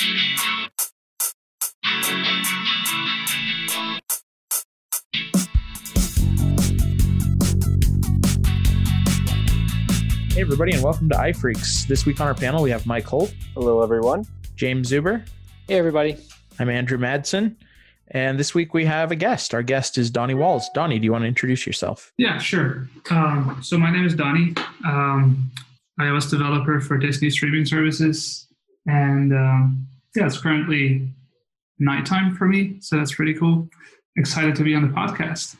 Hey, everybody, and welcome to iPhreaks. This week on our panel, we have Mike Holt, Hello, everyone. Jaim Zuber. Hey, everybody. I'm Andrew Madsen. And this week we have a guest. Our guest is Donny Wals. Donny, do you want to introduce yourself? Yeah, sure. Um, so my name is Donny, um, iOS developer for Disney streaming services, and um, yeah, it's currently nighttime for me, so that's pretty cool. Excited to be on the podcast.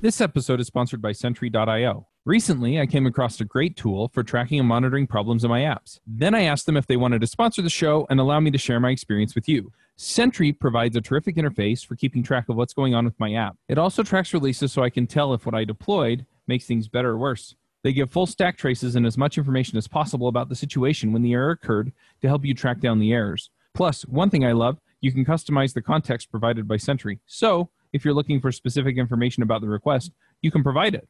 This episode is sponsored by Sentry.io. Recently, I came across a great tool for tracking and monitoring problems in my apps. Then I asked them if they wanted to sponsor the show and allow me to share my experience with you. Sentry provides a terrific interface for keeping track of what's going on with my app. It also tracks releases so I can tell if what I deployed makes things better or worse. They give full stack traces and as much information as possible about the situation when the error occurred to help you track down the errors. Plus, one thing I love, you can customize the context provided by Sentry. So, if you're looking for specific information about the request, you can provide it.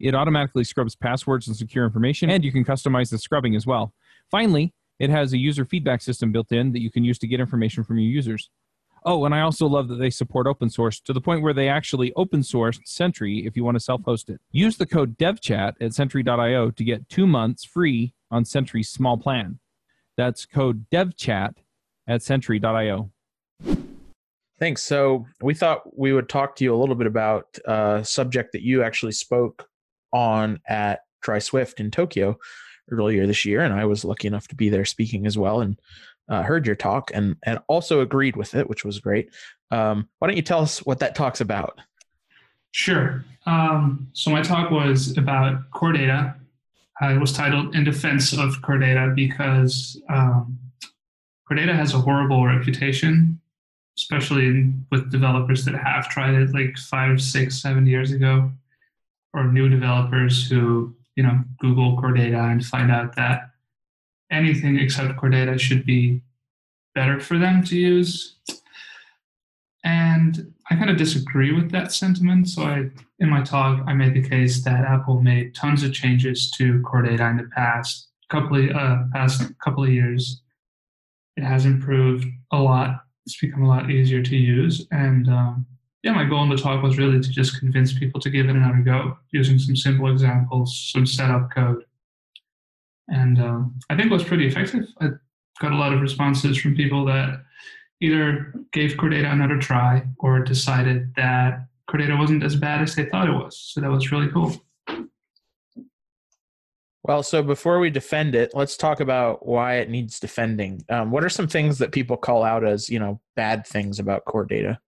It automatically scrubs passwords and secure information, and you can customize the scrubbing as well. Finally, it has a user feedback system built in that you can use to get information from your users. Oh, and I also love that they support open source to the point where they actually open sourced Sentry if you want to self host it. Use the code DevChat at Sentry.io to get two months free on Sentry's small plan. That's code DevChat at Sentry.io. Thanks. So we thought we would talk to you a little bit about a subject that you actually spoke on at Try Swift in Tokyo earlier this year, and I was lucky enough to be there speaking as well, and uh, heard your talk and and also agreed with it, which was great. Um, why don't you tell us what that talk's about? Sure. Um, so my talk was about core data. Uh, it was titled "In Defense of Core Data" because um, core data has a horrible reputation, especially with developers that have tried it like five, six, seven years ago, or new developers who you know Google core data and find out that anything except core data should be better for them to use. And I kind of disagree with that sentiment. So I, in my talk, I made the case that Apple made tons of changes to core data in the past couple of uh, past couple of years. It has improved a lot. It's become a lot easier to use. And um, yeah, my goal in the talk was really to just convince people to give it another go using some simple examples, some setup code. And um, I think it was pretty effective. I got a lot of responses from people that either gave core data another try or decided that core data wasn't as bad as they thought it was. So that was really cool. Well, so before we defend it, let's talk about why it needs defending. Um, what are some things that people call out as you know bad things about core data?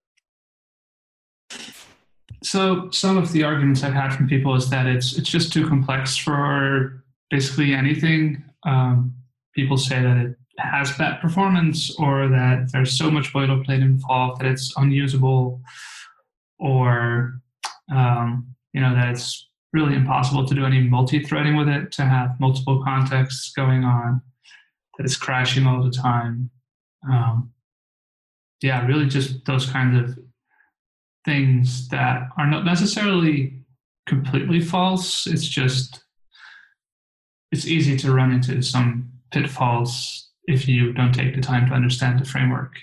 So some of the arguments I've had from people is that it's it's just too complex for basically anything. Um, people say that it has bad performance or that there's so much boilerplate involved that it's unusable or um, you know that it's really impossible to do any multi-threading with it to have multiple contexts going on that it's crashing all the time um, yeah really just those kinds of things that are not necessarily completely false it's just it's easy to run into some pitfalls if you don't take the time to understand the framework.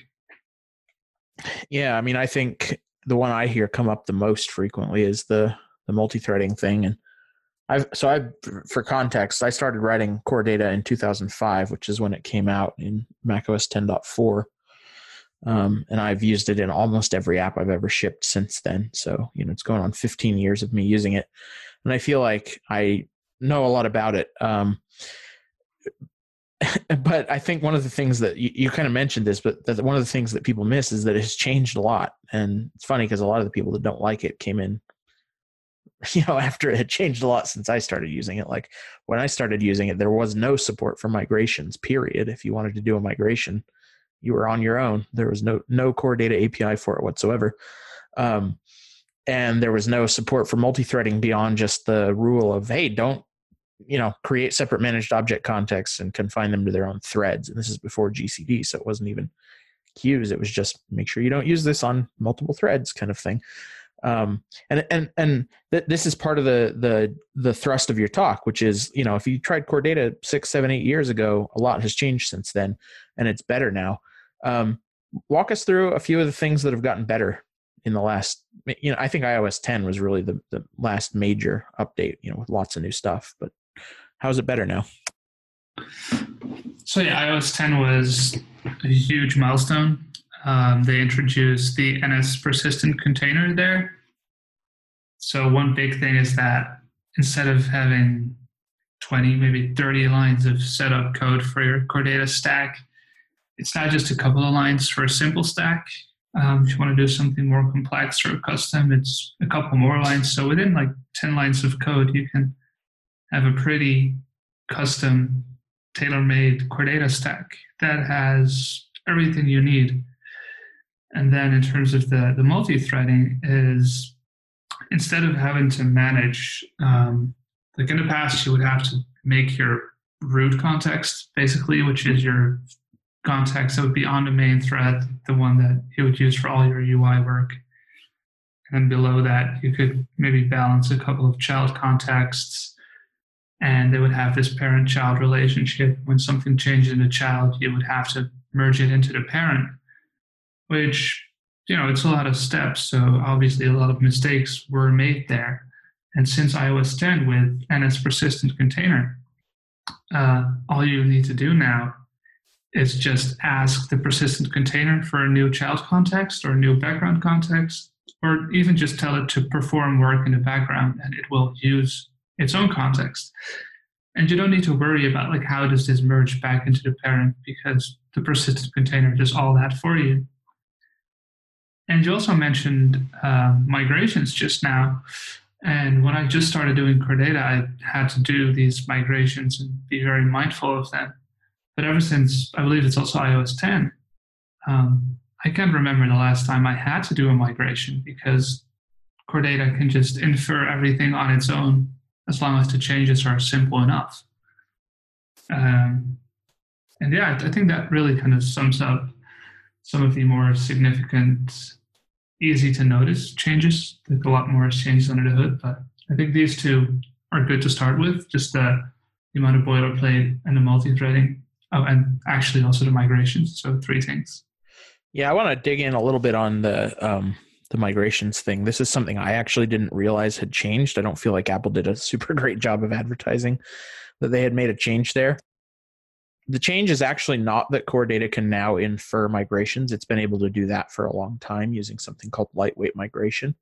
Yeah, I mean, I think the one I hear come up the most frequently is the the multi-threading thing, and I've so I for context, I started writing core data in 2005, which is when it came out in macOS 10.4. Um, and I've used it in almost every app I've ever shipped since then. So, you know, it's going on 15 years of me using it. And I feel like I know a lot about it. Um, but I think one of the things that you, you kind of mentioned this, but one of the things that people miss is that it has changed a lot. And it's funny because a lot of the people that don't like it came in, you know, after it had changed a lot since I started using it. Like when I started using it, there was no support for migrations, period. If you wanted to do a migration, you were on your own. There was no no core data API for it whatsoever. Um, and there was no support for multi-threading beyond just the rule of hey don't you know create separate managed object contexts and confine them to their own threads and this is before gcd so it wasn't even queues it was just make sure you don't use this on multiple threads kind of thing um, and and and th- this is part of the the the thrust of your talk which is you know if you tried core data six seven eight years ago a lot has changed since then and it's better now Um, walk us through a few of the things that have gotten better in the last. You know, I think iOS 10 was really the the last major update. You know, with lots of new stuff. But how's it better now? So yeah, iOS 10 was a huge milestone. Um, they introduced the NS persistent container there. So one big thing is that instead of having 20, maybe 30 lines of setup code for your core data stack, it's not just a couple of lines for a simple stack. Um, if you want to do something more complex or custom, it's a couple more lines. So within like 10 lines of code, you can have a pretty custom, tailor-made core data stack that has everything you need. And then in terms of the, the multi-threading is instead of having to manage, um, like in the past, you would have to make your root context basically, which is your context that would be on the main thread, the one that you would use for all your UI work. And below that, you could maybe balance a couple of child contexts and they would have this parent child relationship. When something changed in the child, you would have to merge it into the parent, which, you know, it's a lot of steps. So obviously, a lot of mistakes were made there. And since iOS 10 with NS persistent container, uh, all you need to do now is just ask the persistent container for a new child context or a new background context, or even just tell it to perform work in the background and it will use its own context. And you don't need to worry about like how does this merge back into the parent because the persistent container does all that for you. And you also mentioned uh, migrations just now. And when I just started doing core data, I had to do these migrations and be very mindful of them. But ever since I believe it's also iOS 10, um, I can't remember the last time I had to do a migration because core data can just infer everything on its own as long as the changes are simple enough. Um, and yeah, I think that really kind of sums up some of the more significant, easy to notice changes. There's a lot more changes under the hood, but I think these two are good to start with. Just the, the amount of boilerplate and the multi-threading. Oh, and actually also the migrations. So three things. Yeah, I want to dig in a little bit on the um, the migrations thing. This is something I actually didn't realize had changed. I don't feel like Apple did a super great job of advertising that they had made a change there. The change is actually not that core data can now infer migrations. It's been able to do that for a long time using something called lightweight migration.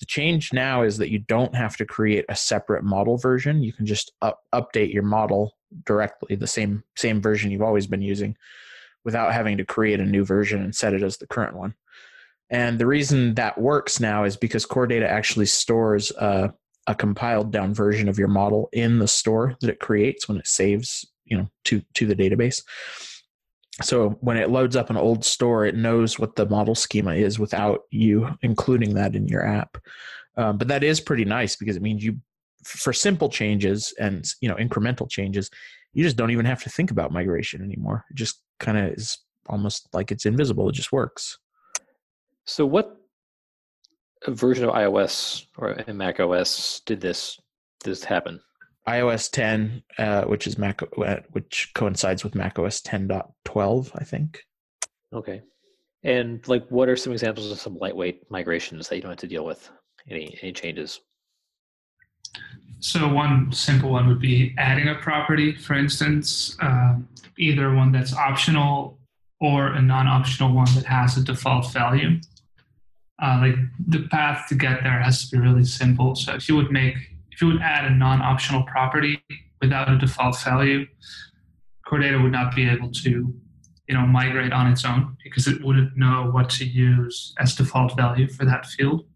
The change now is that you don't have to create a separate model version. You can just up, update your model directly, the same same version you've always been using, without having to create a new version and set it as the current one. And the reason that works now is because Core Data actually stores a, a, compiled down version of your model in the store that it creates when it saves, you know, to to the database. So when it loads up an old store, it knows what the model schema is without you including that in your app. Um, but that is pretty nice because it means you, for simple changes and you know incremental changes, you just don't even have to think about migration anymore. It just kind of is almost like it's invisible. It just works. So, what version of iOS or Mac OS did this this happen? iOS 10, uh, which is Mac, uh, which coincides with Mac OS 10.12, I think. Okay, and like, what are some examples of some lightweight migrations that you don't have to deal with? Any any changes? So one simple one would be adding a property, for instance, uh, either one that's optional or a non-optional one that has a default value uh, like the path to get there has to be really simple. So if you would make, if you would add a non-optional property without a default value, Core Data would not be able to, you know, migrate on its own because it wouldn't know what to use as default value for that field.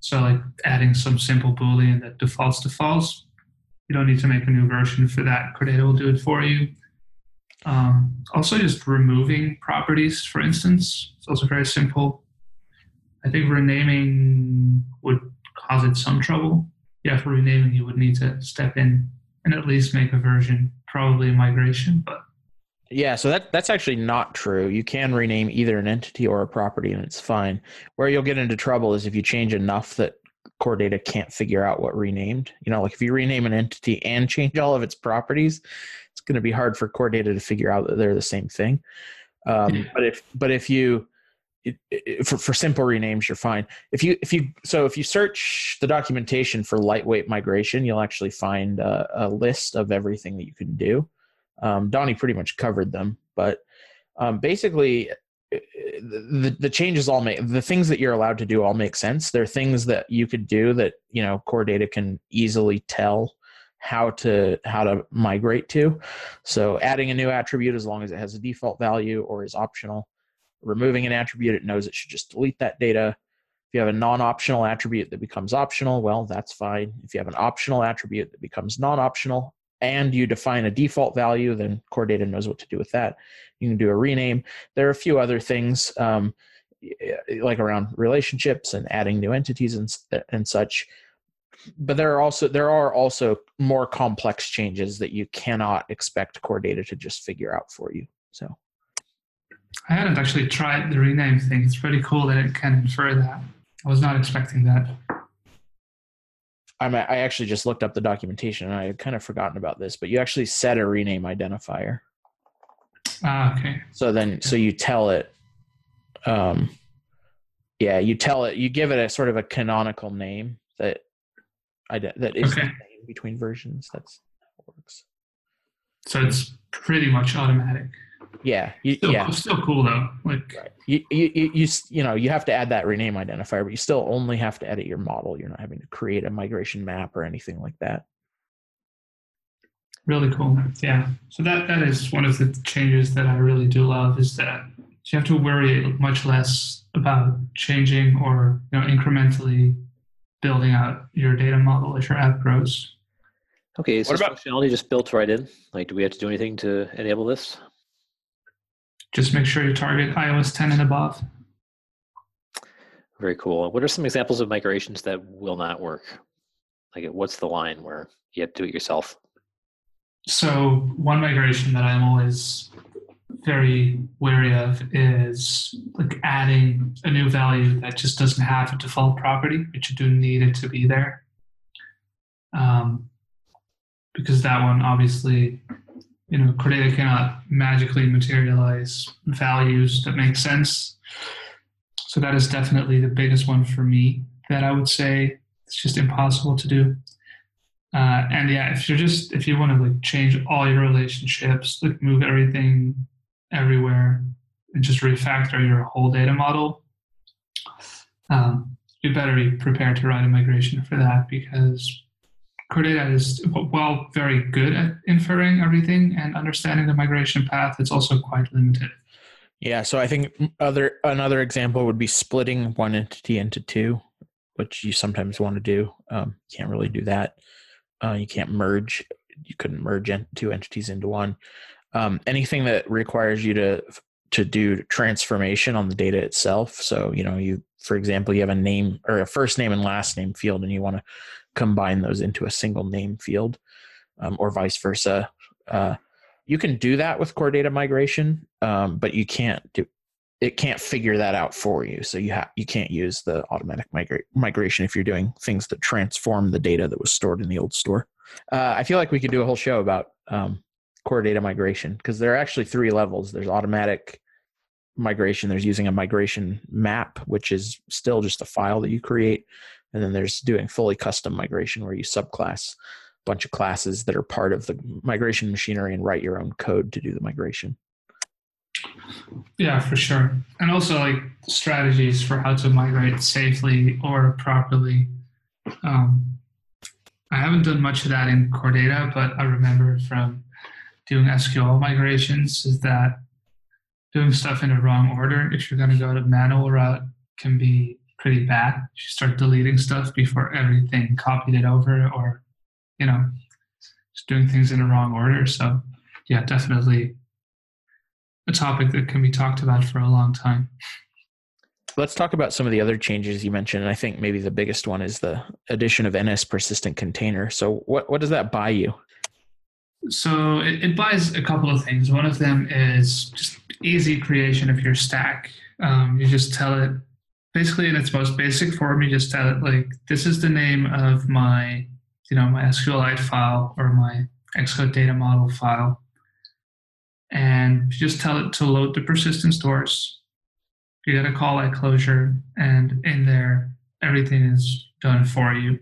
So like adding some simple boolean that defaults to false, you don't need to make a new version for that. Core Data will do it for you. Um, also, just removing properties, for instance, it's also very simple. I think renaming would cause it some trouble. Yeah, for renaming, you would need to step in and at least make a version, probably a migration, but yeah, so that that's actually not true. You can rename either an entity or a property and it's fine. Where you'll get into trouble is if you change enough that core data can't figure out what renamed. You know, like if you rename an entity and change all of its properties, it's going to be hard for core data to figure out that they're the same thing. Um, but if but if you it, it, for for simple renames, you're fine. If you if you so if you search the documentation for lightweight migration, you'll actually find a, a list of everything that you can do. Um, Donny pretty much covered them, but um, basically the, the changes all make the things that you're allowed to do all make sense. There are things that you could do that you know core data can easily tell how to how to migrate to. So adding a new attribute as long as it has a default value or is optional. Removing an attribute, it knows it should just delete that data. If you have a non-optional attribute that becomes optional, well, that's fine. If you have an optional attribute that becomes non-optional, and you define a default value, then core data knows what to do with that. You can do a rename. There are a few other things um, like around relationships and adding new entities and, and such. But there are also there are also more complex changes that you cannot expect core data to just figure out for you. So I hadn't actually tried the rename thing. It's pretty cool that it can infer that. I was not expecting that. I'm, I actually just looked up the documentation and I had kind of forgotten about this, but you actually set a rename identifier. Ah, okay. So then, so you tell it, um, yeah, you tell it, you give it a sort of a canonical name that, I that is okay. between versions. That's how it works. So it's pretty much automatic. Yeah, you, still, yeah. Still cool though. Like right. you, you, you, you, you know, you have to add that rename identifier, but you still only have to edit your model. You're not having to create a migration map or anything like that. Really cool. Yeah. So that that is one of the changes that I really do love is that you have to worry much less about changing or you know incrementally building out your data model as your app grows. Okay, is what this about, functionality just built right in? Like, do we have to do anything to enable this? Just make sure you target iOS 10 and above. Very cool. What are some examples of migrations that will not work? Like, what's the line where you have to do it yourself? So, one migration that I'm always very wary of is like adding a new value that just doesn't have a default property, but you do need it to be there. Um, because that one obviously you know, Core Data cannot magically materialize values that make sense. So that is definitely the biggest one for me that I would say it's just impossible to do. Uh, and yeah, if you're just if you want to like change all your relationships, like move everything everywhere, and just refactor your whole data model, um, you better be prepared to write a migration for that because Core Data is, while very good at inferring everything and understanding the migration path, it's also quite limited. Yeah, so I think other another example would be splitting one entity into two, which you sometimes want to do. Um, you can't really do that. Uh, you can't merge. You couldn't merge two entities into one. Um, anything that requires you to to do transformation on the data itself. So you know, you for example, you have a name or a first name and last name field, and you want to combine those into a single name field um, or vice versa. Uh, you can do that with core data migration, um, but you can't do it can't figure that out for you. So you have you can't use the automatic migra- migration if you're doing things that transform the data that was stored in the old store. Uh, I feel like we could do a whole show about um, core data migration because there are actually three levels. There's automatic migration. There's using a migration map, which is still just a file that you create. And then there's doing fully custom migration where you subclass a bunch of classes that are part of the migration machinery and write your own code to do the migration. Yeah, for sure. And also like strategies for how to migrate safely or properly. Um, I haven't done much of that in Core Data, but I remember from doing SQL migrations is that doing stuff in the wrong order, if you're going to go to manual route, can be pretty bad. You start deleting stuff before everything copied it over, or you know, just doing things in the wrong order. So, yeah, definitely a topic that can be talked about for a long time. Let's talk about some of the other changes you mentioned. And I think maybe the biggest one is the addition of NS persistent container. So, what what does that buy you? So it, it buys a couple of things. One of them is just easy creation of your stack. Um, you just tell it basically in its most basic form, you just tell it like, this is the name of my, you know, my SQLite file or my Xcode data model file. and just tell it to load the persistent stores. You get a call at closure, and in there, everything is done for you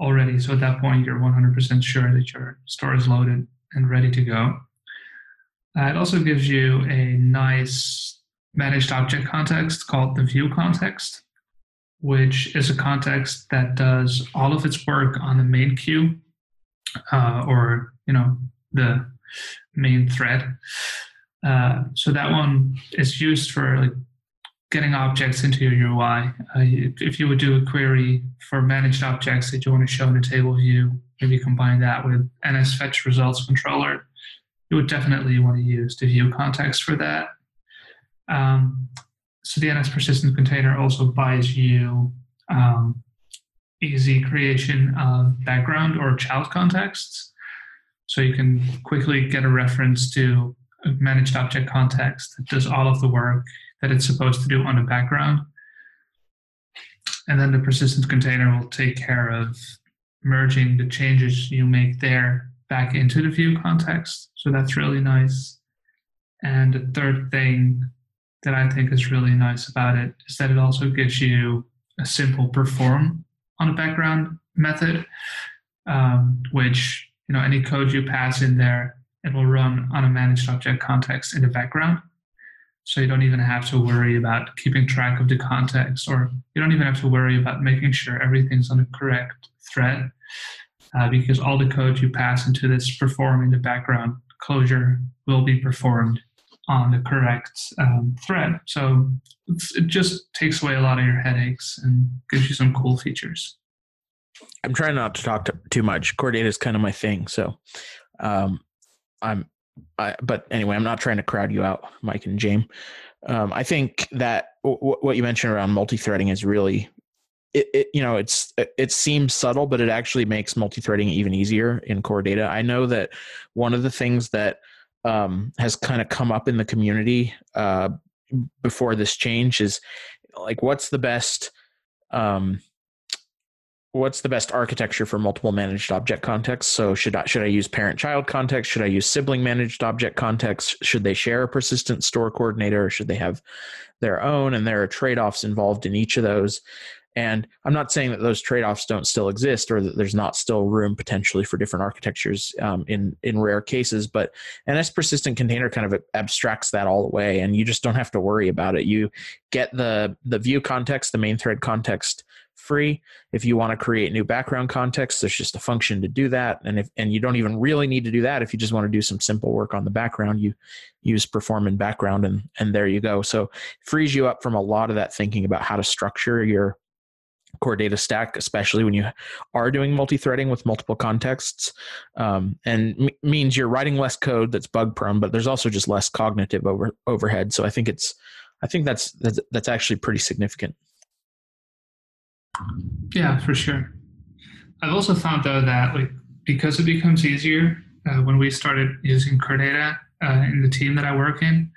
already. So at that point, you're 100% sure that your store is loaded and ready to go. Uh, it also gives you a nice managed object context called the view context, which is a context that does all of its work on the main queue uh, or you know the main thread. Uh, so that one is used for like getting objects into your UI. Uh, if you would do a query for managed objects that you want to show in a table view, maybe combine that with NS fetch results controller you would definitely want to use the view context for that. Um, so the NS persistent container also buys you um, easy creation of background or child contexts. So you can quickly get a reference to a managed object context that does all of the work that it's supposed to do on the background. And then the persistent container will take care of merging the changes you make there back into the view context. So that's really nice. And the third thing that I think is really nice about it is that it also gives you a simple perform on a background method, um, which you know any code you pass in there, it will run on a managed object context in the background. So you don't even have to worry about keeping track of the context, or you don't even have to worry about making sure everything's on the correct thread uh, because all the code you pass into this perform in the background closure will be performed on the correct um, thread. So it just takes away a lot of your headaches and gives you some cool features. I'm trying not to talk to, too much. Core data is kind of my thing, so um, I'm. I, but anyway, I'm not trying to crowd you out, Mike and Jaim. Um, I think that w- what you mentioned around multi-threading is really it, it, you know it's it seems subtle but it actually makes multi-threading even easier in core data i know that one of the things that um, has kind of come up in the community uh, before this change is like what's the best um, what's the best architecture for multiple managed object contexts? So should i should i use parent child context? Should i use sibling managed object context should they share a persistent store coordinator or should they have their own and there are trade-offs involved in each of those and I'm not saying that those trade offs don't still exist or that there's not still room potentially for different architectures um, in, in rare cases, but NS persistent container kind of abstracts that all away and you just don't have to worry about it. You get the, the view context, the main thread context free. If you want to create new background context, there's just a function to do that. And if and you don't even really need to do that if you just want to do some simple work on the background, you use perform in background and and there you go. So frees you up from a lot of that thinking about how to structure your core data stack, especially when you are doing multi-threading with multiple contexts, um, and m- means you're writing less code that's bug prone, but there's also just less cognitive over overhead. So I think it's, I think that's that's, that's actually pretty significant. Yeah, for sure. I've also found though that like because it becomes easier uh, when we started using core data uh, in the team that I work in.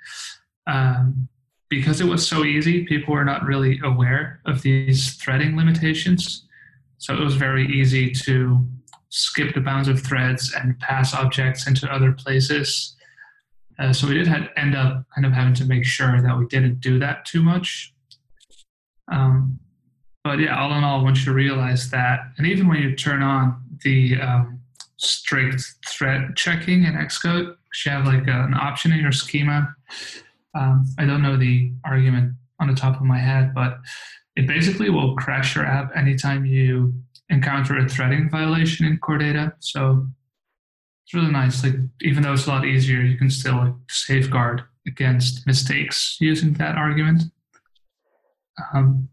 Um, because it was so easy, people were not really aware of these threading limitations. So it was very easy to skip the bounds of threads and pass objects into other places. Uh, so we did have, end up kind of having to make sure that we didn't do that too much. Um, but yeah, all in all, once you realize that, and even when you turn on the um, strict thread checking in Xcode, you have like a, an option in your schema um, I don't know the argument on the top of my head, but it basically will crash your app anytime you encounter a threading violation in core data. So it's really nice. Like even though it's a lot easier, you can still safeguard against mistakes using that argument. Um,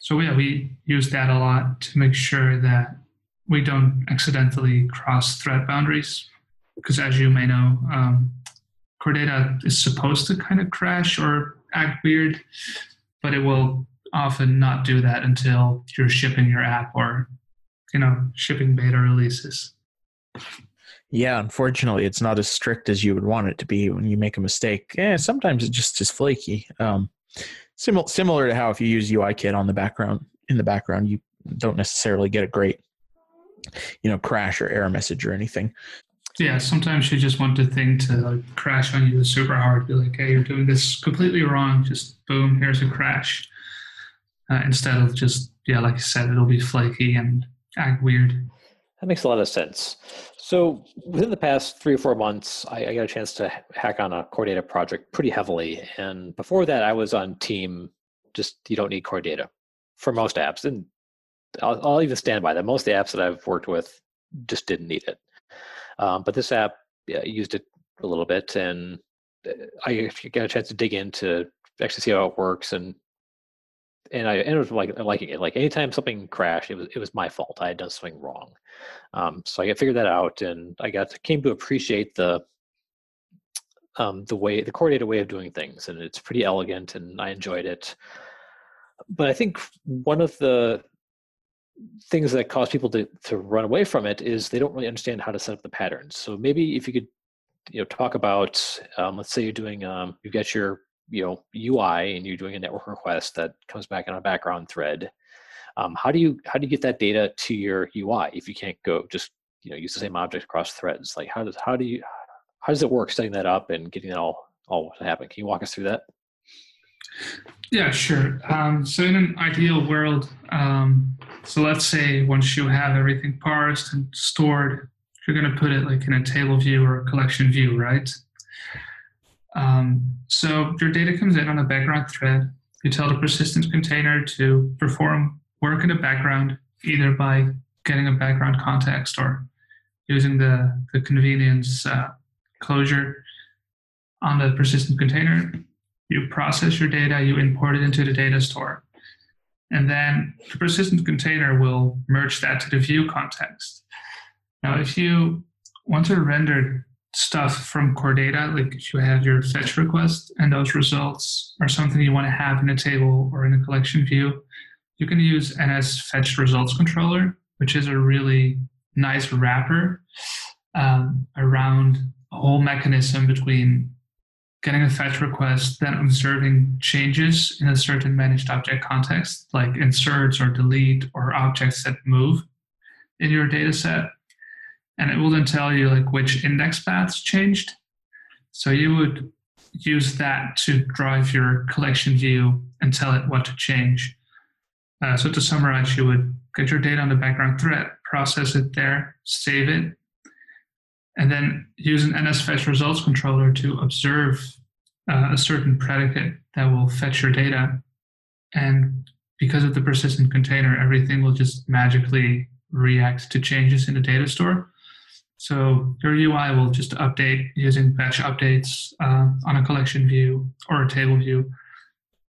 so yeah, we use that a lot to make sure that we don't accidentally cross thread boundaries. Because as you may know, um, core data is supposed to kind of crash or act weird, but it will often not do that until you're shipping your app or you know shipping beta releases. Yeah, unfortunately, it's not as strict as you would want it to be when you make a mistake. Yeah, sometimes it just is flaky. Um, similar similar to how if you use UIKit on the background in the background, you don't necessarily get a great, you know, crash or error message or anything. Yeah, sometimes you just want the thing to like crash on you super hard. Be like, hey, you're doing this completely wrong. Just boom, here's a crash. Uh, instead of just yeah, like you said, it'll be flaky and act weird. That makes a lot of sense. So within the past three or four months, I, I got a chance to hack on a core data project pretty heavily. And before that, I was on team. Just you don't need core data for most apps, and I'll, I'll even stand by that. Most of the apps that I've worked with just didn't need it. Um, but this app yeah, used it a little bit, and uh, I got a chance to dig in to actually see how it works, and and I ended up like liking it. Like anytime something crashed, it was it was my fault. I had done something wrong. Um, so I figured that out, and I got to, came to appreciate the um, the way the coordinated way of doing things, and it's pretty elegant, and I enjoyed it. But I think one of the things that cause people to, to run away from it is they don't really understand how to set up the patterns. So maybe if you could, you know, talk about, um, let's say you're doing, um, you've got your, you know, UI and you're doing a network request that comes back on a background thread. Um, how do you how do you get that data to your UI if you can't go just you know use the same object across threads? Like how does how do you how does it work setting that up and getting that all all to happen? Can you walk us through that? Yeah, sure. Um, so in an ideal world, um, so let's say once you have everything parsed and stored, you're going to put it like in a table view or a collection view, right? Um, so your data comes in on a background thread. You tell the persistent container to perform work in the background, either by getting a background context or using the, the convenience uh, closure on the persistent container you process your data, you import it into the data store. And then the persistent container will merge that to the view context. Now, if you want to render stuff from core data, like if you have your fetch request and those results are something you want to have in a table or in a collection view, you can use NS Fetch Results Controller, which is a really nice wrapper um, around a whole mechanism between getting a fetch request, then observing changes in a certain managed object context, like inserts or delete or objects that move in your data set. And it will then tell you like which index paths changed. So you would use that to drive your collection view and tell it what to change. Uh, so to summarize, you would get your data on the background thread, process it there, save it, and then use an NSFetch results controller to observe uh, a certain predicate that will fetch your data. And because of the persistent container, everything will just magically react to changes in the data store. So your UI will just update using batch updates uh, on a collection view or a table view.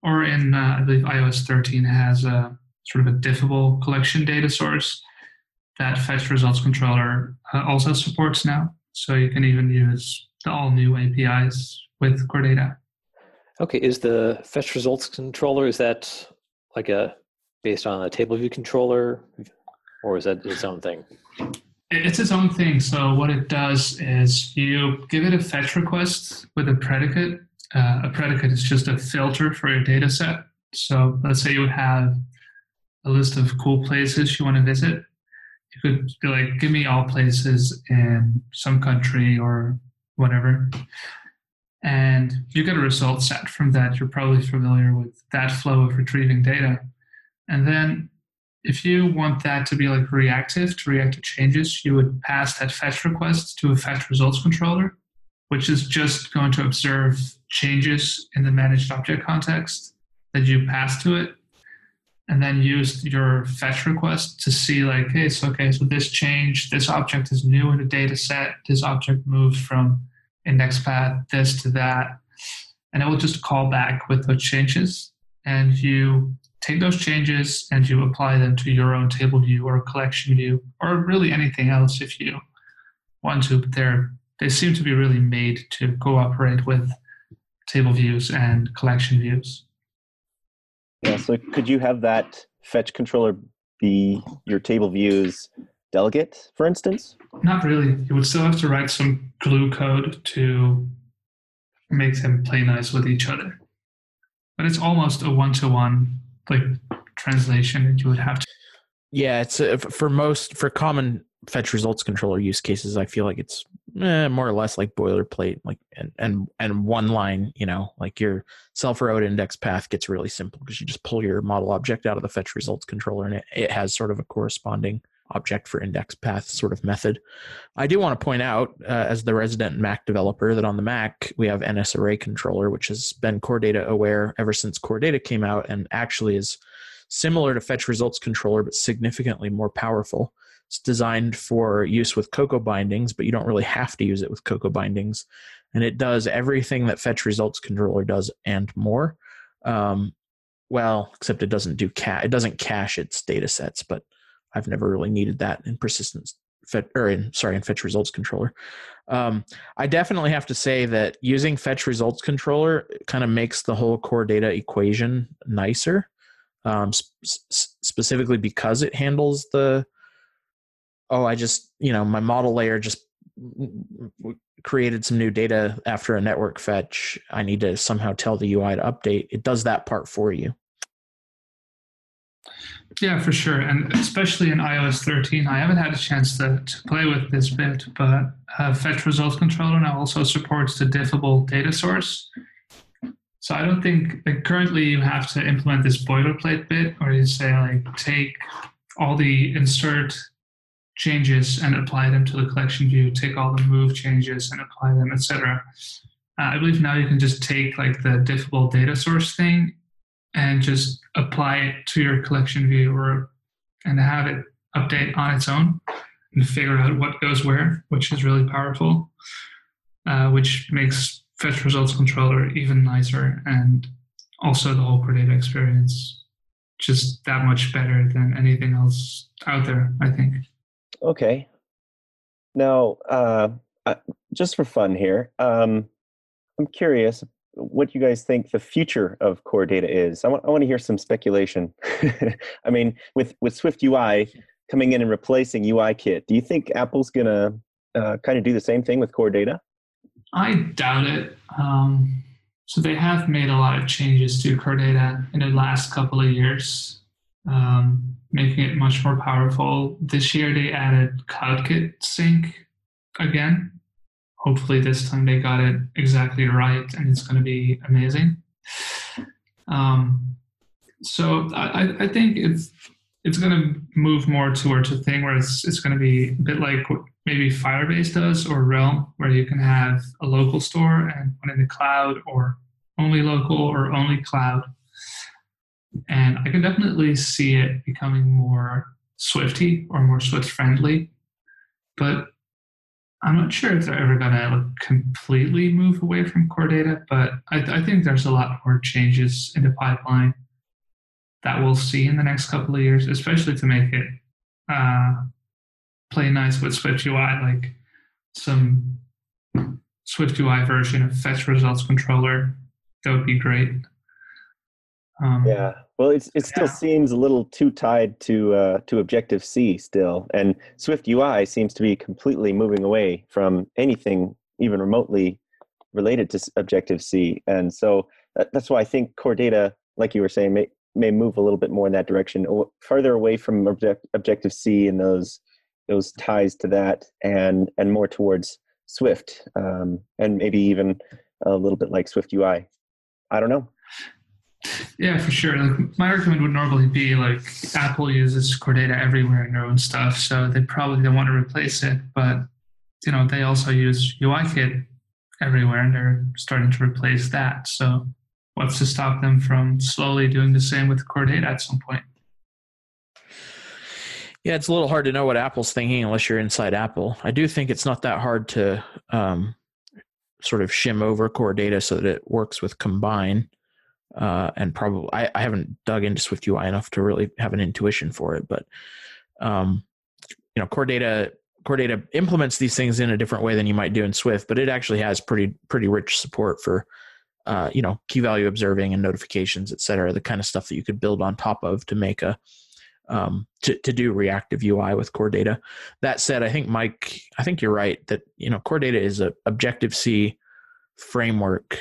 Or in, uh, I believe iOS 13 has a sort of a diffable collection data source that fetch results controller uh, also supports now. So you can even use the all new APIs with core data. Okay, is the fetch results controller is that like a based on a table view controller, or is that its own thing? It's its own thing. So what it does is you give it a fetch request with a predicate. Uh, a predicate is just a filter for your data set. So let's say you have a list of cool places you want to visit you could be like, give me all places in some country or whatever. And you get a result set from that. You're probably familiar with that flow of retrieving data. And then if you want that to be like reactive to react to changes, you would pass that fetch request to a fetch results controller, which is just going to observe changes in the managed object context that you pass to it and then use your fetch request to see like, hey, so okay, so this change, this object is new in the data set, this object moved from index path this to that. And it will just call back with those changes. And you take those changes and you apply them to your own table view or collection view, or really anything else if you want to, but they're they seem to be really made to cooperate with table views and collection views. Yeah, so could you have that fetch controller be your table views delegate, for instance? Not really. You would still have to write some glue code to make them play nice with each other. But it's almost a one-to-one like translation that you would have to. Yeah, it's uh, a, for most for common fetch results controller use cases. I feel like it's eh, more or less like boilerplate, like and and and one line. You know, like your self route index path gets really simple because you just pull your model object out of the fetch results controller, and it, it has sort of a corresponding object for index path sort of method. I do want to point out, uh, as the resident Mac developer, that on the Mac we have NS Array controller, which has been core data aware ever since core data came out, and actually is similar to fetch results controller but significantly more powerful. It's designed for use with Cocoa bindings, but you don't really have to use it with Cocoa bindings, and it does everything that fetch results controller does and more. Um, well, except it doesn't do ca- it doesn't cache its data sets, but I've never really needed that in persistence fet, or in sorry in fetch results controller. Um, I definitely have to say that using fetch results controller kind of makes the whole core data equation nicer, um, sp- specifically because it handles the oh I just you know my model layer just created some new data after a network fetch. I need to somehow tell the UI to update. It does that part for you. Yeah, for sure. And especially in iOS 13, I haven't had a chance to, to play with this bit, but uh, Fetch Results Controller now also supports the diffable data source. So I don't think like, currently you have to implement this boilerplate bit or you say like take all the insert changes and apply them to the collection view, take all the move changes and apply them, etc. Uh, I believe now you can just take like the diffable data source thing and just apply it to your collection view or and have it update on its own and figure out what goes where, which is really powerful, uh, which makes fetch results controller even nicer and also the whole core data experience just that much better than anything else out there, I think. Okay. Now, uh, just for fun here, um, I'm curious what you guys think the future of core data is. I want, I want to hear some speculation. I mean, with, with Swift UI coming in and replacing UI Kit, do you think Apple's going to uh, kind of do the same thing with core data? I doubt it. Um, so they have made a lot of changes to core data in the last couple of years, um, making it much more powerful. This year they added CloudKit sync again, hopefully this time they got it exactly right and it's going to be amazing um, so I, I think it's it's going to move more towards a thing where it's, it's going to be a bit like maybe Firebase does or Realm, where you can have a local store and one in the cloud or only local or only cloud. And I can definitely see it becoming more Swifty or more Swift friendly. But I'm not sure if they're ever going to like completely move away from core data, but I, I, think there's a lot more changes in the pipeline that we'll see in the next couple of years, especially to make it uh, play nice with Swift UI, like some Swift UI version of Fetch Results Controller. That would be great. Um, yeah, well, it's, it still yeah. seems a little too tied to uh, to Objective C still, and Swift UI seems to be completely moving away from anything even remotely related to Objective C, and so that, that's why I think Core Data, like you were saying, may may move a little bit more in that direction, or further away from Object, Objective C and those those ties to that, and and more towards Swift, um, and maybe even a little bit like Swift UI. I don't know. Yeah, for sure. Like my argument would normally be like Apple uses Core Data everywhere in their own stuff, so they probably don't want to replace it. But you know, they also use UIKit everywhere, and they're starting to replace that. So what's to stop them from slowly doing the same with Core Data at some point? Yeah, it's a little hard to know what Apple's thinking unless you're inside Apple. I do think it's not that hard to um, sort of shim over core data so that it works with combine uh, and probably I, I, haven't dug into Swift UI enough to really have an intuition for it, but um, you know, Core Data Core Data implements these things in a different way than you might do in Swift, but it actually has pretty pretty rich support for uh, you know key value observing and notifications, et cetera, the kind of stuff that you could build on top of to make a um, to to do reactive UI with Core Data. That said, I think Mike, I think you're right that you know Core Data is a Objective C framework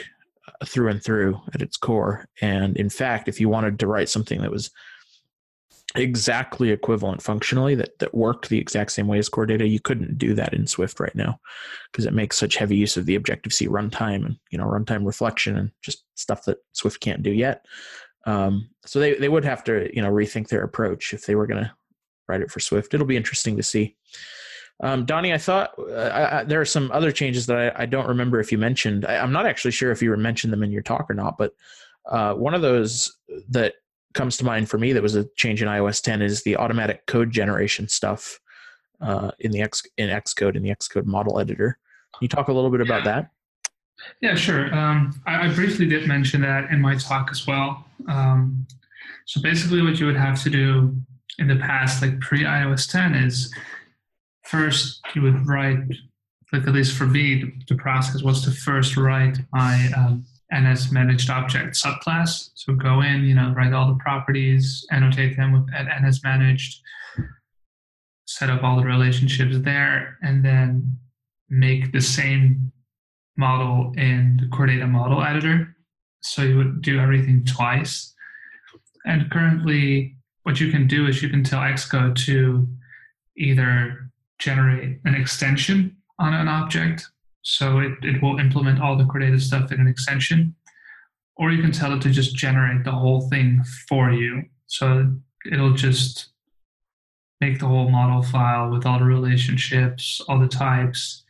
through and through at its core. And in fact, if you wanted to write something that was exactly equivalent functionally that that worked the exact same way as core data you couldn't do that in swift right now because it makes such heavy use of the objective c runtime and you know runtime reflection and just stuff that swift can't do yet um, so they, they would have to you know rethink their approach if they were going to write it for swift it'll be interesting to see um, Donny, I thought uh, I, I, there are some other changes that I, I don't remember if you mentioned. I, am not actually sure if you mentioned them in your talk or not, but uh, one of those that comes to mind for me that was a change in iOS 10 is the automatic code generation stuff uh, in the X in Xcode in the Xcode model editor. Can you talk a little bit about that? Yeah, sure. Um, I, I, briefly did mention that in my talk as well. Um, so basically, what you would have to do in the past, like pre iOS 10, is first you would write, like at least for me, the process was to first write my um, NS managed object subclass. So go in, you know, write all the properties, annotate them with NS managed, set up all the relationships there, and then make the same model in the Core Data model editor. So you would do everything twice. And currently, what you can do is you can tell Xcode to either generate an extension on an object so it, it will implement all the Core Data stuff in an extension. Or you can tell it to just generate the whole thing for you. So it'll just make the whole model file with all the relationships, all the types.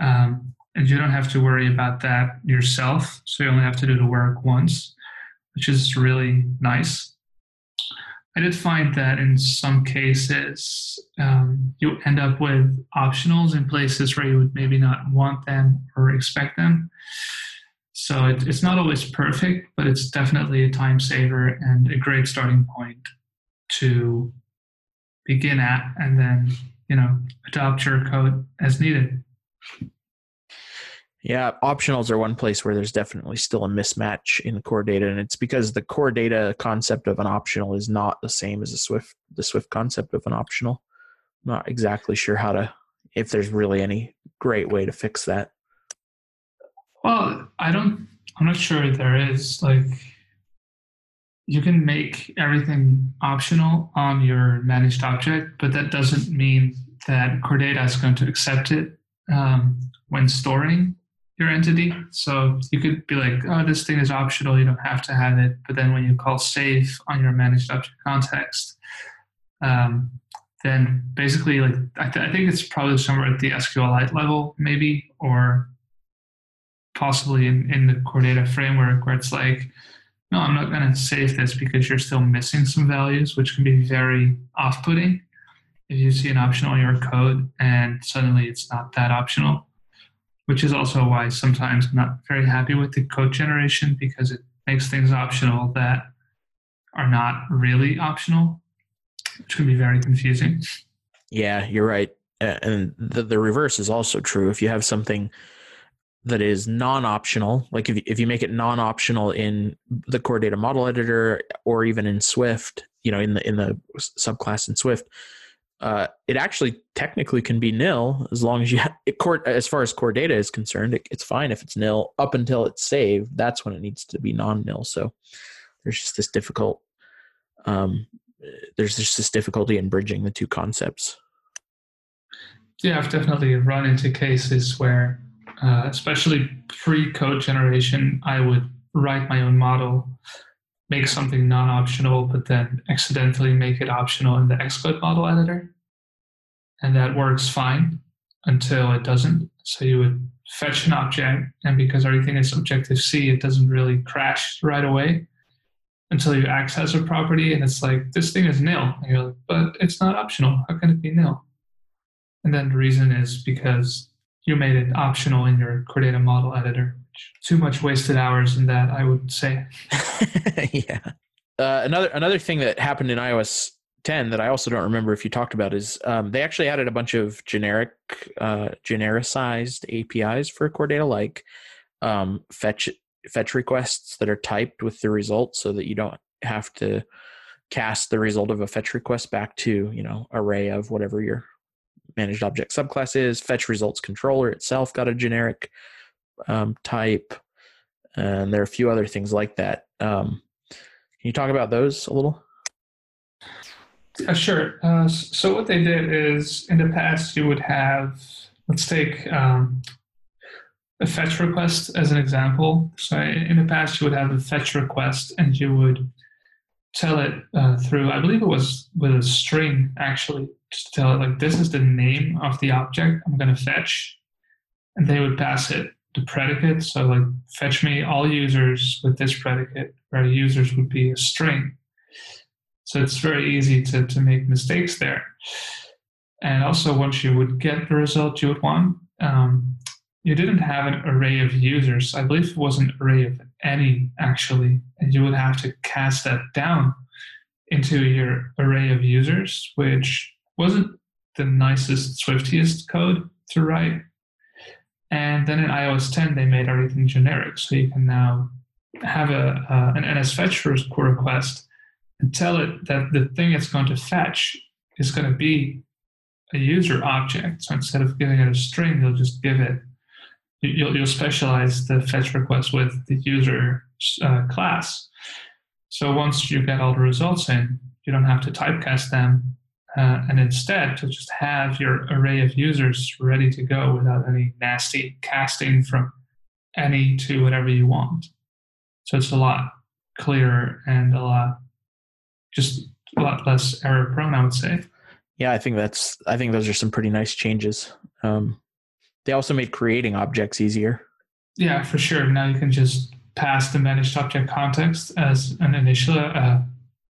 Um, and you don't have to worry about that yourself. So you only have to do the work once, which is really nice. I did find that in some cases um, you end up with optionals in places where you would maybe not want them or expect them. So it, it's not always perfect, but it's definitely a time saver and a great starting point to begin at, and then you know adopt your code as needed. Yeah, optionals are one place where there's definitely still a mismatch in core data, and it's because the core data concept of an optional is not the same as the Swift the Swift concept of an optional. I'm not exactly sure how to if there's really any great way to fix that. Well, I don't. I'm not sure there is. Like, you can make everything optional on your managed object, but that doesn't mean that core data is going to accept it um, when storing your entity. So you could be like, oh, this thing is optional. You don't have to have it. But then when you call save on your managed object context, um, then basically, like I, th- I, think it's probably somewhere at the SQLite level, maybe, or possibly in, in the core data framework where it's like, no, I'm not going to save this because you're still missing some values, which can be very off putting if you see an optional in your code and suddenly it's not that optional which is also why sometimes I'm not very happy with the code generation because it makes things optional that are not really optional, which can be very confusing. Yeah, you're right. And the, the reverse is also true. If you have something that is non-optional, like if if you make it non-optional in the core data model editor or even in Swift, you know, in the in the subclass in Swift, uh, it actually technically can be nil as long as you as far as core data is concerned it, it's fine if it's nil up until it's saved. That's when it needs to be non-nil. So there's just this difficult um, there's just this difficulty in bridging the two concepts. Yeah i've definitely run into cases where uh, especially pre-code generation i would write my own model make something non-optional, but then accidentally make it optional in the Xcode model editor. And that works fine until it doesn't. So you would fetch an object, and because everything is Objective-C, it doesn't really crash right away until you access a property, and it's like, this thing is nil. And you're like, but it's not optional. How can it be nil? And then the reason is because you made it optional in your Core Data model editor too much wasted hours in that, I would say. yeah. Uh, another another thing that happened in iOS 10 that I also don't remember if you talked about is um, they actually added a bunch of generic, uh, genericized APIs for Core Data, like um, fetch fetch requests that are typed with the result, so that you don't have to cast the result of a fetch request back to you know array of whatever your managed object subclass is. Fetch results controller itself got a generic um, type, and there are a few other things like that. Um, can you talk about those a little? Uh, sure. Uh, so what they did is in the past you would have, let's take um, a fetch request as an example. So in the past you would have a fetch request and you would tell it uh, through, I believe it was with a string actually, to tell it like this is the name of the object I'm going to fetch. And they would pass it the predicate. So like fetch me all users with this predicate, where users would be a string. So it's very easy to, to make mistakes there. And also once you would get the result you would want, um, you didn't have an array of users. I believe it was an array of any actually, and you would have to cast that down into your array of users, which wasn't the nicest, swiftiest code to write. And then in iOS 10, they made everything generic. So you can now have a uh, an NS fetch request and tell it that the thing it's going to fetch is going to be a user object. So instead of giving it a string, you'll just give it, you'll, you'll specialize the fetch request with the user uh, class. So once you get all the results in, you don't have to typecast them uh, and instead to just have your array of users ready to go without any nasty casting from any to whatever you want. So it's a lot clearer and a lot just a lot less error prone, I would say. Yeah, I think that's I think those are some pretty nice changes. Um, they also made creating objects easier. Yeah, for sure. Now you can just pass the managed object context as an initial uh,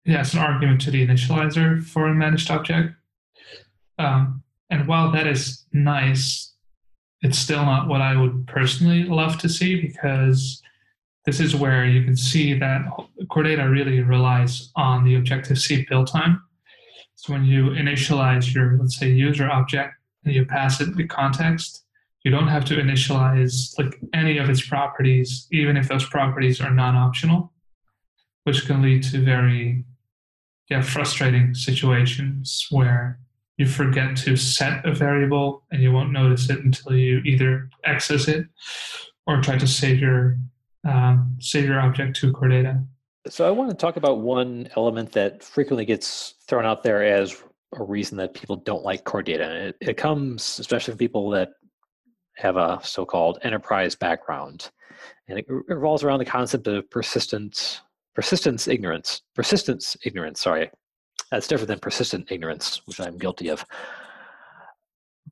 yeah, it's an argument to the initializer for a managed object. Um, and while that is nice, it's still not what I would personally love to see because this is where you can see that Core Data really relies on the Objective-C build time. So when you initialize your, let's say, user object and you pass it the context, you don't have to initialize like any of its properties, even if those properties are non-optional, which can lead to very yeah, frustrating situations where you forget to set a variable and you won't notice it until you either access it or try to save your um, save your object to core data. So I want to talk about one element that frequently gets thrown out there as a reason that people don't like core data. And it, it comes especially from people that have a so-called enterprise background. And it revolves around the concept of persistent persistence ignorance. Persistence ignorance sorry. That's different than persistent ignorance which i'm guilty of.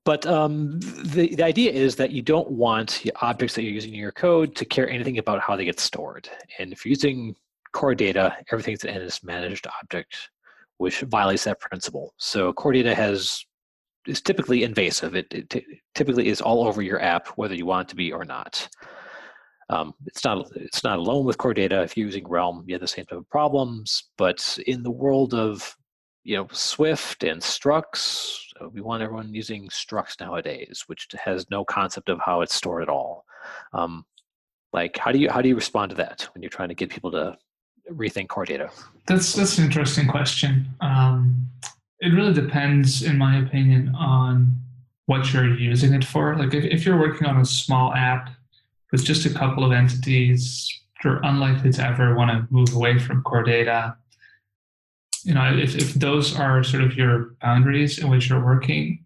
But um, the, the idea is that you don't want the objects that you're using in your code to care anything about how they get stored. And if you're using core data everything's an managed object which violates that principle. So core data has is typically invasive. It, it typically is all over your app whether you want it to be or not um, it's not it's not alone with core data. If you're using Realm, you have the same type of problems. But in the world of you know Swift and structs, uh, we want everyone using structs nowadays, which has no concept of how it's stored at all. Um, like, how do you how do you respond to that when you're trying to get people to rethink core data? That's that's an interesting question. Um, it really depends, in my opinion, on what you're using it for. Like, if, if you're working on a small app with just a couple of entities, you're unlikely to ever want to move away from core data. You know, if, if those are sort of your boundaries in which you're working,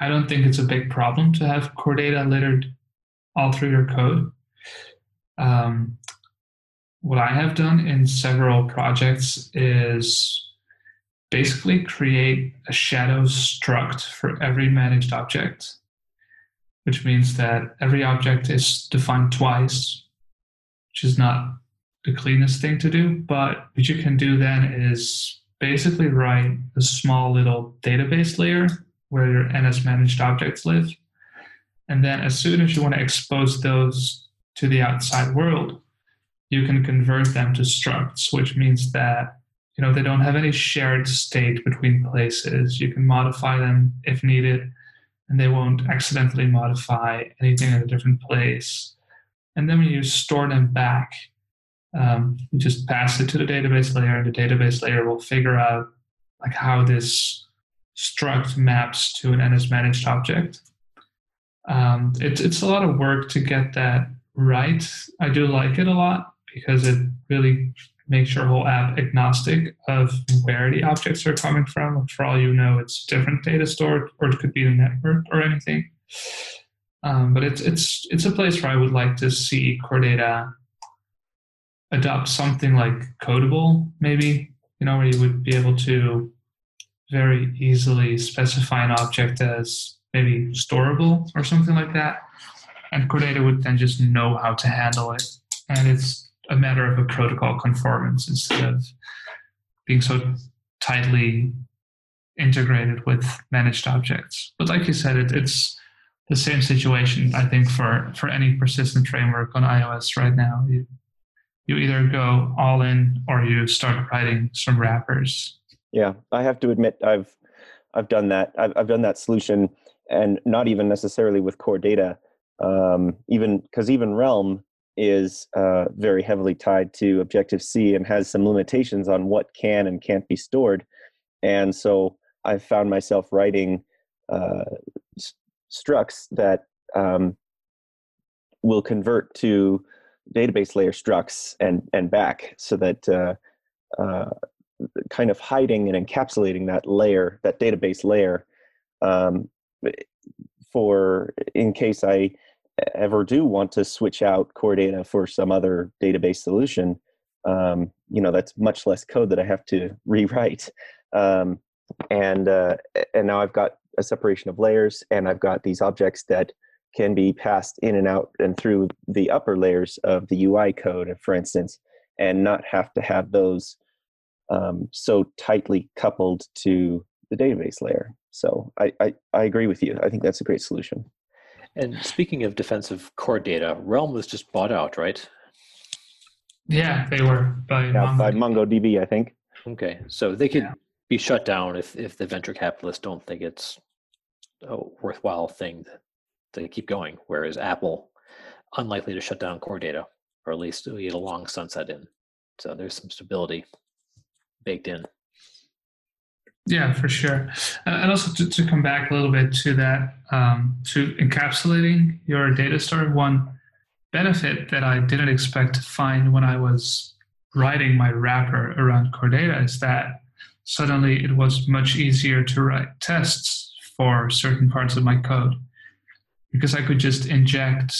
I don't think it's a big problem to have core data littered all through your code. Um, what I have done in several projects is basically create a shadow struct for every managed object which means that every object is defined twice, which is not the cleanest thing to do. But what you can do then is basically write a small little database layer where your NS managed objects live. And then as soon as you want to expose those to the outside world, you can convert them to structs, which means that you know they don't have any shared state between places. You can modify them if needed and they won't accidentally modify anything in a different place. And then when you store them back, um, you just pass it to the database layer, and the database layer will figure out like how this struct maps to an NS managed object. Um, it's it's a lot of work to get that right. I do like it a lot because it really makes your whole app agnostic of where the objects are coming from. For all you know, it's different data store, or it could be the network or anything. Um, but it's it's it's a place where I would like to see Core Data adopt something like Codable, maybe you know, where you would be able to very easily specify an object as maybe storable or something like that, and Core Data would then just know how to handle it, and it's a matter of a protocol conformance instead of being so tightly integrated with managed objects. But like you said, it, it's the same situation I think for for any persistent framework on iOS right now. You you either go all in or you start writing some wrappers. Yeah, I have to admit I've I've done that. I've I've done that solution, and not even necessarily with core data. Um, even because even Realm is uh, very heavily tied to Objective C and has some limitations on what can and can't be stored, and so I found myself writing uh, structs that um, will convert to database layer structs and and back so that uh, uh, kind of hiding and encapsulating that layer that database layer um, for in case I ever do want to switch out core data for some other database solution um, you know that's much less code that I have to rewrite um, and uh, and now I've got a separation of layers and I've got these objects that can be passed in and out and through the upper layers of the UI code, for instance, and not have to have those um, so tightly coupled to the database layer. So I, I, I, agree with you. I think that's a great solution. And speaking of defensive core data, Realm was just bought out, right? Yeah, they were by, yeah, MongoDB. by MongoDB, I think. Okay, so they could yeah be shut down if, if the venture capitalists don't think it's a worthwhile thing to, to keep going. Whereas Apple, unlikely to shut down core data, or at least we get a long sunset in. So there's some stability baked in. Yeah, for sure. And also to, to come back a little bit to that, um, to encapsulating your data store, one benefit that I didn't expect to find when I was writing my wrapper around core data is that suddenly it was much easier to write tests for certain parts of my code because I could just inject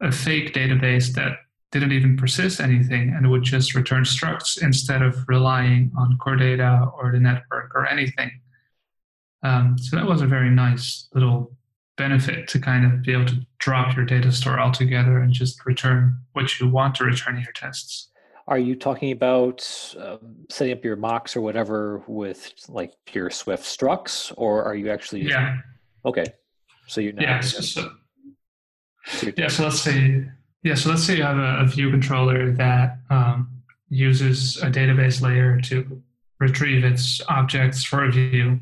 a fake database that didn't even persist anything and would just return structs instead of relying on core data or the network or anything. Um, so that was a very nice little benefit to kind of be able to drop your data store altogether and just return what you want to return in your tests. Are you talking about um, setting up your mocks or whatever with like pure Swift structs, or are you actually? Yeah. Okay. So you're not. Yeah. So, so, so yeah. So let's say yeah. So let's say you have a, a view controller that um, uses a database layer to retrieve its objects for a view,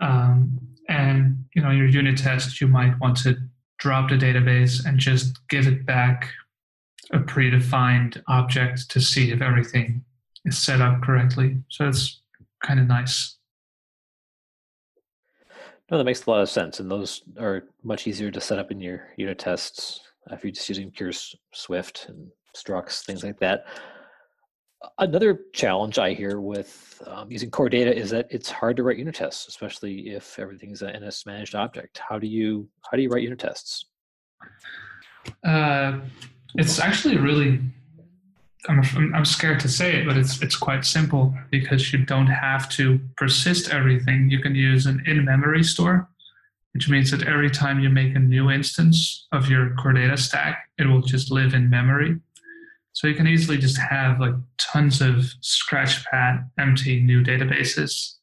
um, and you know in your unit test you might want to drop the database and just give it back a predefined object to see if everything is set up correctly. So it's kind of nice. No, that makes a lot of sense, and those are much easier to set up in your unit tests if you're just using pure Swift and structs, things like that. Another challenge I hear with um, using core data is that it's hard to write unit tests, especially if everything's in a managed object. How do you how do you write unit tests? Uh, it's actually really I'm, I'm scared to say it, but it's it's quite simple because you don't have to persist everything. You can use an in-memory store, which means that every time you make a new instance of your core data stack, it will just live in memory. So you can easily just have like tons of scratchpad empty new databases.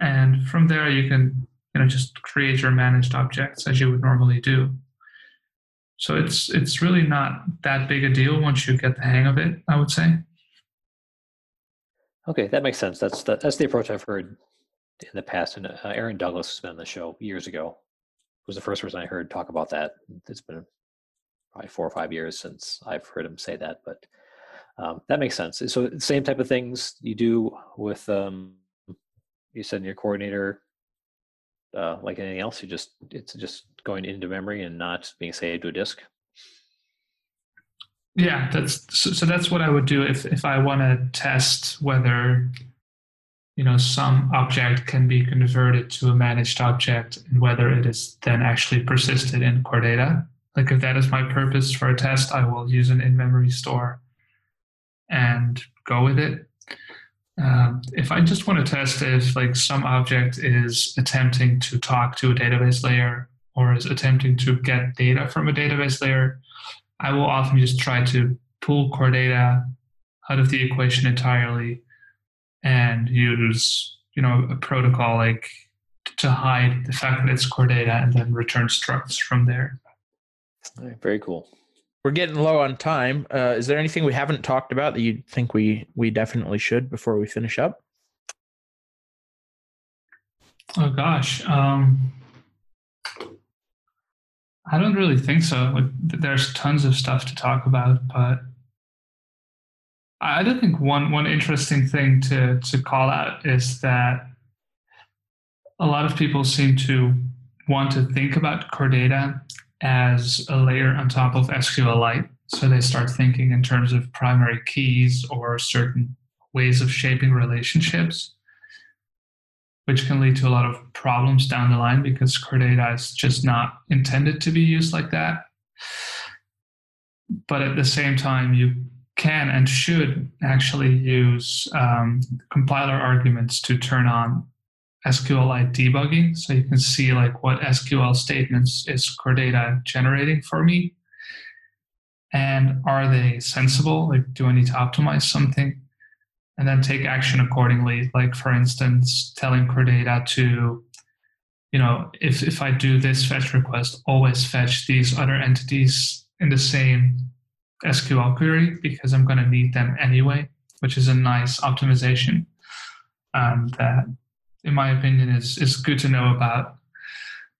And from there you can you know just create your managed objects as you would normally do. So it's it's really not that big a deal once you get the hang of it. I would say. Okay, that makes sense. That's the, that's the approach I've heard in the past. And uh, Aaron Douglas has been on the show years ago. Was the first person I heard talk about that. It's been probably four or five years since I've heard him say that, but um, that makes sense. So same type of things you do with um, you said your coordinator uh, like anything else. You just it's just going into memory and not being saved to a disk. Yeah, that's so, so that's what I would do if if I want to test whether you know some object can be converted to a managed object and whether it is then actually persisted in core data. Like if that is my purpose for a test, I will use an in-memory store and go with it. Um, if I just want to test if like some object is attempting to talk to a database layer or is attempting to get data from a database layer, I will often just try to pull core data out of the equation entirely and use you know a protocol like to hide the fact that it's core data and then return structs from there. very cool. We're getting low on time. Uh, is there anything we haven't talked about that you think we we definitely should before we finish up? Oh gosh, um, I don't really think so. Like, there's tons of stuff to talk about, but I do think one one interesting thing to to call out is that a lot of people seem to want to think about core data as a layer on top of SQLite. So they start thinking in terms of primary keys or certain ways of shaping relationships, which can lead to a lot of problems down the line because core data is just not intended to be used like that. But at the same time, you can and should actually use um, compiler arguments to turn on SQLite debugging. So you can see like what SQL statements is core data generating for me. And are they sensible? Like, do I need to optimize something? And then take action accordingly. Like, for instance, telling core data to, you know, if, if I do this fetch request, always fetch these other entities in the same SQL query because I'm going to need them anyway, which is a nice optimization. And that in my opinion, is is good to know about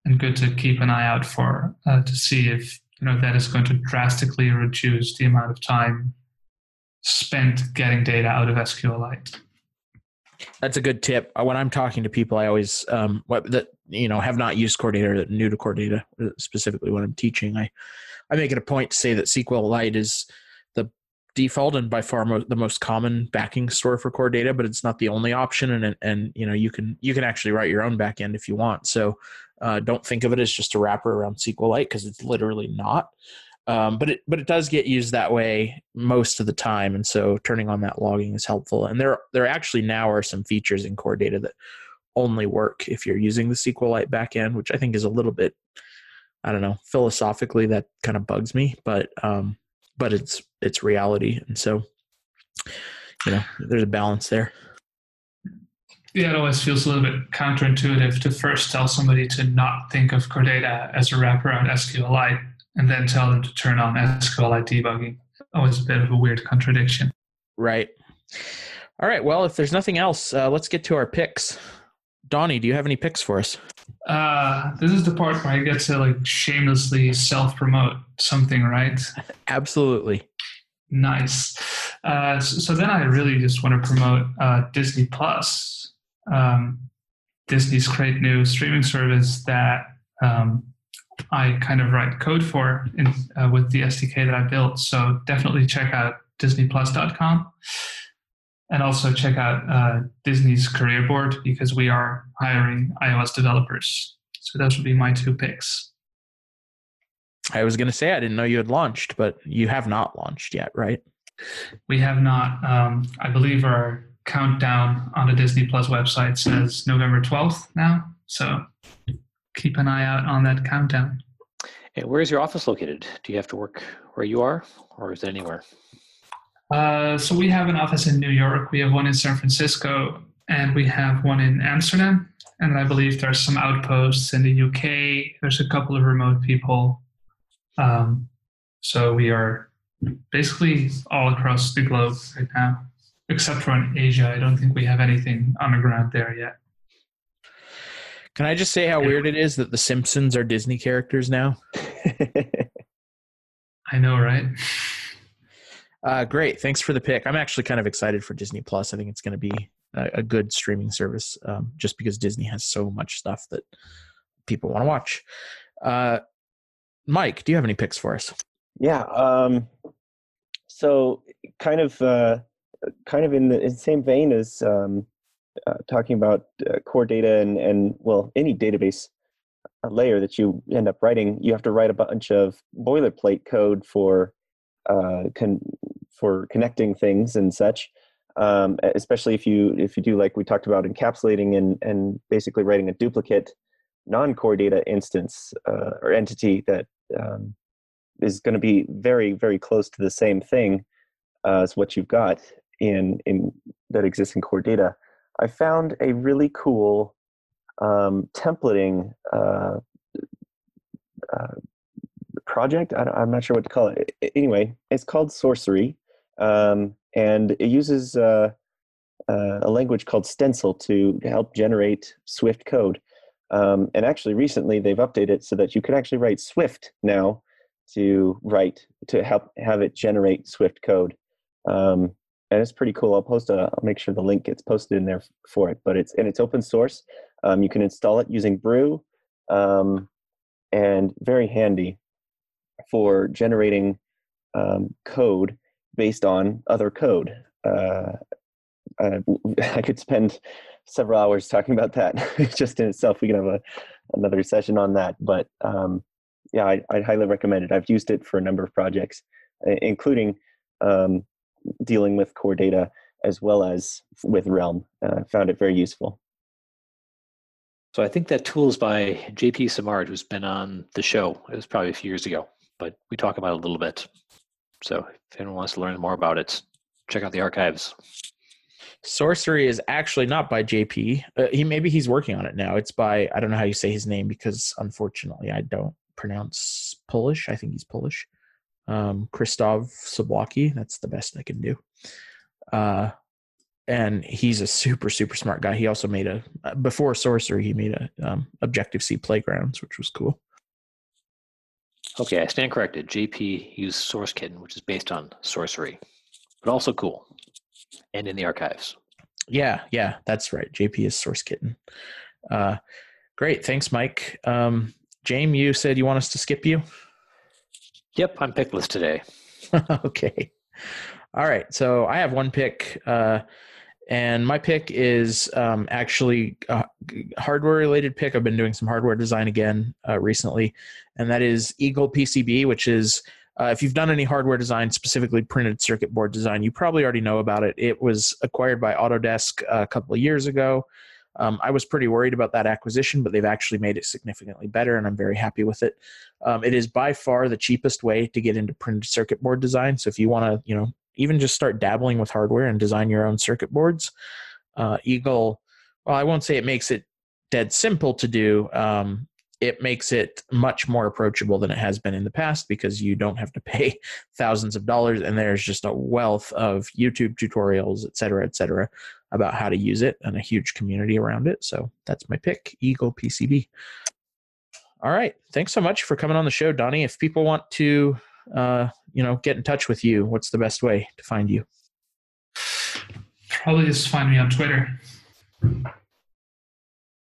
and good to keep an eye out for uh, to see if you know that is going to drastically reduce the amount of time spent getting data out of SQLite. That's a good tip. Uh, when I'm talking to people, I always um, what that you know have not used core data, new to core data, uh, specifically when I'm teaching. I I make it a point to say that SQLite is the default and by far mo- the most common backing store for core data, but it's not the only option. And and you know you can you can actually write your own backend if you want. So uh, don't think of it as just a wrapper around SQLite because it's literally not. Um, but it but it does get used that way most of the time, and so turning on that logging is helpful. And there there actually now are some features in core data that only work if you're using the SQLite backend, which I think is a little bit I don't know philosophically that kind of bugs me, but um, but it's it's reality, and so you know there's a balance there. Yeah, it always feels a little bit counterintuitive to first tell somebody to not think of core data as a wraparound SQLite and then tell them to turn on SQLite debugging. Always a bit of a weird contradiction. Right. All right. Well, if there's nothing else, uh, let's get to our picks. Donny, do you have any picks for us? Uh, this is the part where I get to like shamelessly self promote something, right? Absolutely. Nice. Uh, so, so, then I really just want to promote uh, Disney Plus, um, Disney's great new streaming service that um, I kind of write code for in, uh, with the SDK that I built. So definitely check out DisneyPlus.com and also check out uh, Disney's career board because we are hiring iOS developers. So those would be my two picks. I was going to say I didn't know you had launched, but you have not launched yet, right? We have not. Um, I believe our countdown on the Disney Plus website says November 12th now. So keep an eye out on that countdown. And where is your office located? Do you have to work where you are, or is it anywhere? Uh, so we have an office in New York, we have one in San Francisco, and we have one in Amsterdam. And I believe there's some outposts in the UK. There's a couple of remote people. Um, so we are basically all across the globe right now, except for in Asia. I don't think we have anything on the ground there yet. Can I just say how weird it is that the Simpsons are Disney characters now? I know, right? Uh, great. Thanks for the pick. I'm actually kind of excited for Disney Plus. I think it's going to be a, a, good streaming service um, just because Disney has so much stuff that people want to watch. Uh, Mike, do you have any picks for us? Yeah. Um, so kind of uh, kind of in the, in the same vein as um, uh, talking about uh, core data and and well any database layer that you end up writing, you have to write a bunch of boilerplate code for uh, con- for connecting things and such. Um, especially if you if you do like we talked about encapsulating and and basically writing a duplicate non-core data instance uh, or entity that um, is going to be very very close to the same thing uh, as what you've got in in that exists in core data. I found a really cool um, templating uh, uh, project. I am not sure what to call it. Anyway, it's called Sourcery, um, and it uses uh, uh, a language called Stencil to help generate Swift code. Um, and actually, recently they've updated it so that you can actually write Swift now to write to help have it generate Swift code. Um, and it's pretty cool. I'll post a. I'll make sure the link gets posted in there for it. But it's and it's open source. Um, you can install it using Brew, um, and very handy for generating um, code based on other code. Uh, I, I, could spend several hours talking about that just in itself. We can have a, another session on that. But um, yeah, I, would highly recommend it. I've used it for a number of projects, including um, dealing with core data as well as with Realm. Uh, found it very useful. So I think that tool is by JP Simard, who's been on the show. It was probably a few years ago, but we talk about it a little bit. So if anyone wants to learn more about it, check out the archives. Sourcery is actually not by JP. Uh, he maybe he's working on it now. It's by I don't know how you say his name because unfortunately I don't pronounce Polish. I think he's Polish. Um, Krzysztof Sobłocki. That's the best I can do. Uh, and he's a super super smart guy. He also made a before Sourcery. He made a um, Objective C Playgrounds, which was cool. Okay, I stand corrected. JP used SourceKitten, which is based on Sourcery, but also cool, and in the archives. Yeah, yeah, that's right. JP is SourceKitten. Uh, great, thanks, Mike. Um, Jaim, you said you want us to skip you. Yep, I'm pickless today. okay. All right. So I have one pick. Uh, and my pick is um, actually a hardware related pick. I've been doing some hardware design again uh, recently, and that is Eagle PCB, which is uh, if you've done any hardware design, specifically printed circuit board design, you probably already know about it. It was acquired by Autodesk a couple of years ago. Um, I was pretty worried about that acquisition, but they've actually made it significantly better, and I'm very happy with it. Um, it is by far the cheapest way to get into printed circuit board design. So if you want to, you know, even just start dabbling with hardware and design your own circuit boards. Uh, Eagle, well, I won't say it makes it dead simple to do. Um, it makes it much more approachable than it has been in the past because you don't have to pay thousands of dollars and there's just a wealth of youtube tutorials et cetera et cetera about how to use it and a huge community around it so that's my pick eagle pcb all right thanks so much for coming on the show donny if people want to uh, you know, get in touch with you, what's the best way to find you? Probably just find me on Twitter.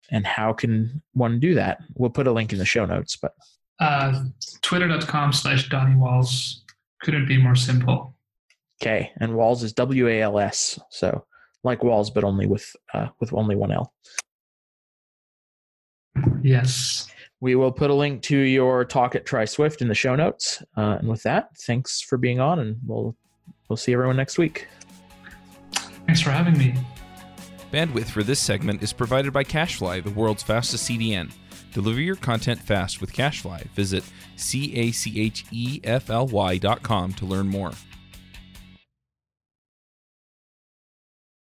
And how can one do that? We'll put a link in the show notes, but uh, twitter.com slash Donny Wals. couldn't be more simple. Okay, and Walls is W A L S, so like Walls, but only with uh, with only one L. Yes. We will put a link to your talk at Try Swift in the show notes. Uh, and with that, thanks for being on, and we'll we'll see everyone next week. Thanks for having me. Bandwidth for this segment is provided by CacheFly, the world's fastest CDN. Deliver your content fast with CacheFly. Visit c a c h e f l y dot com to learn more.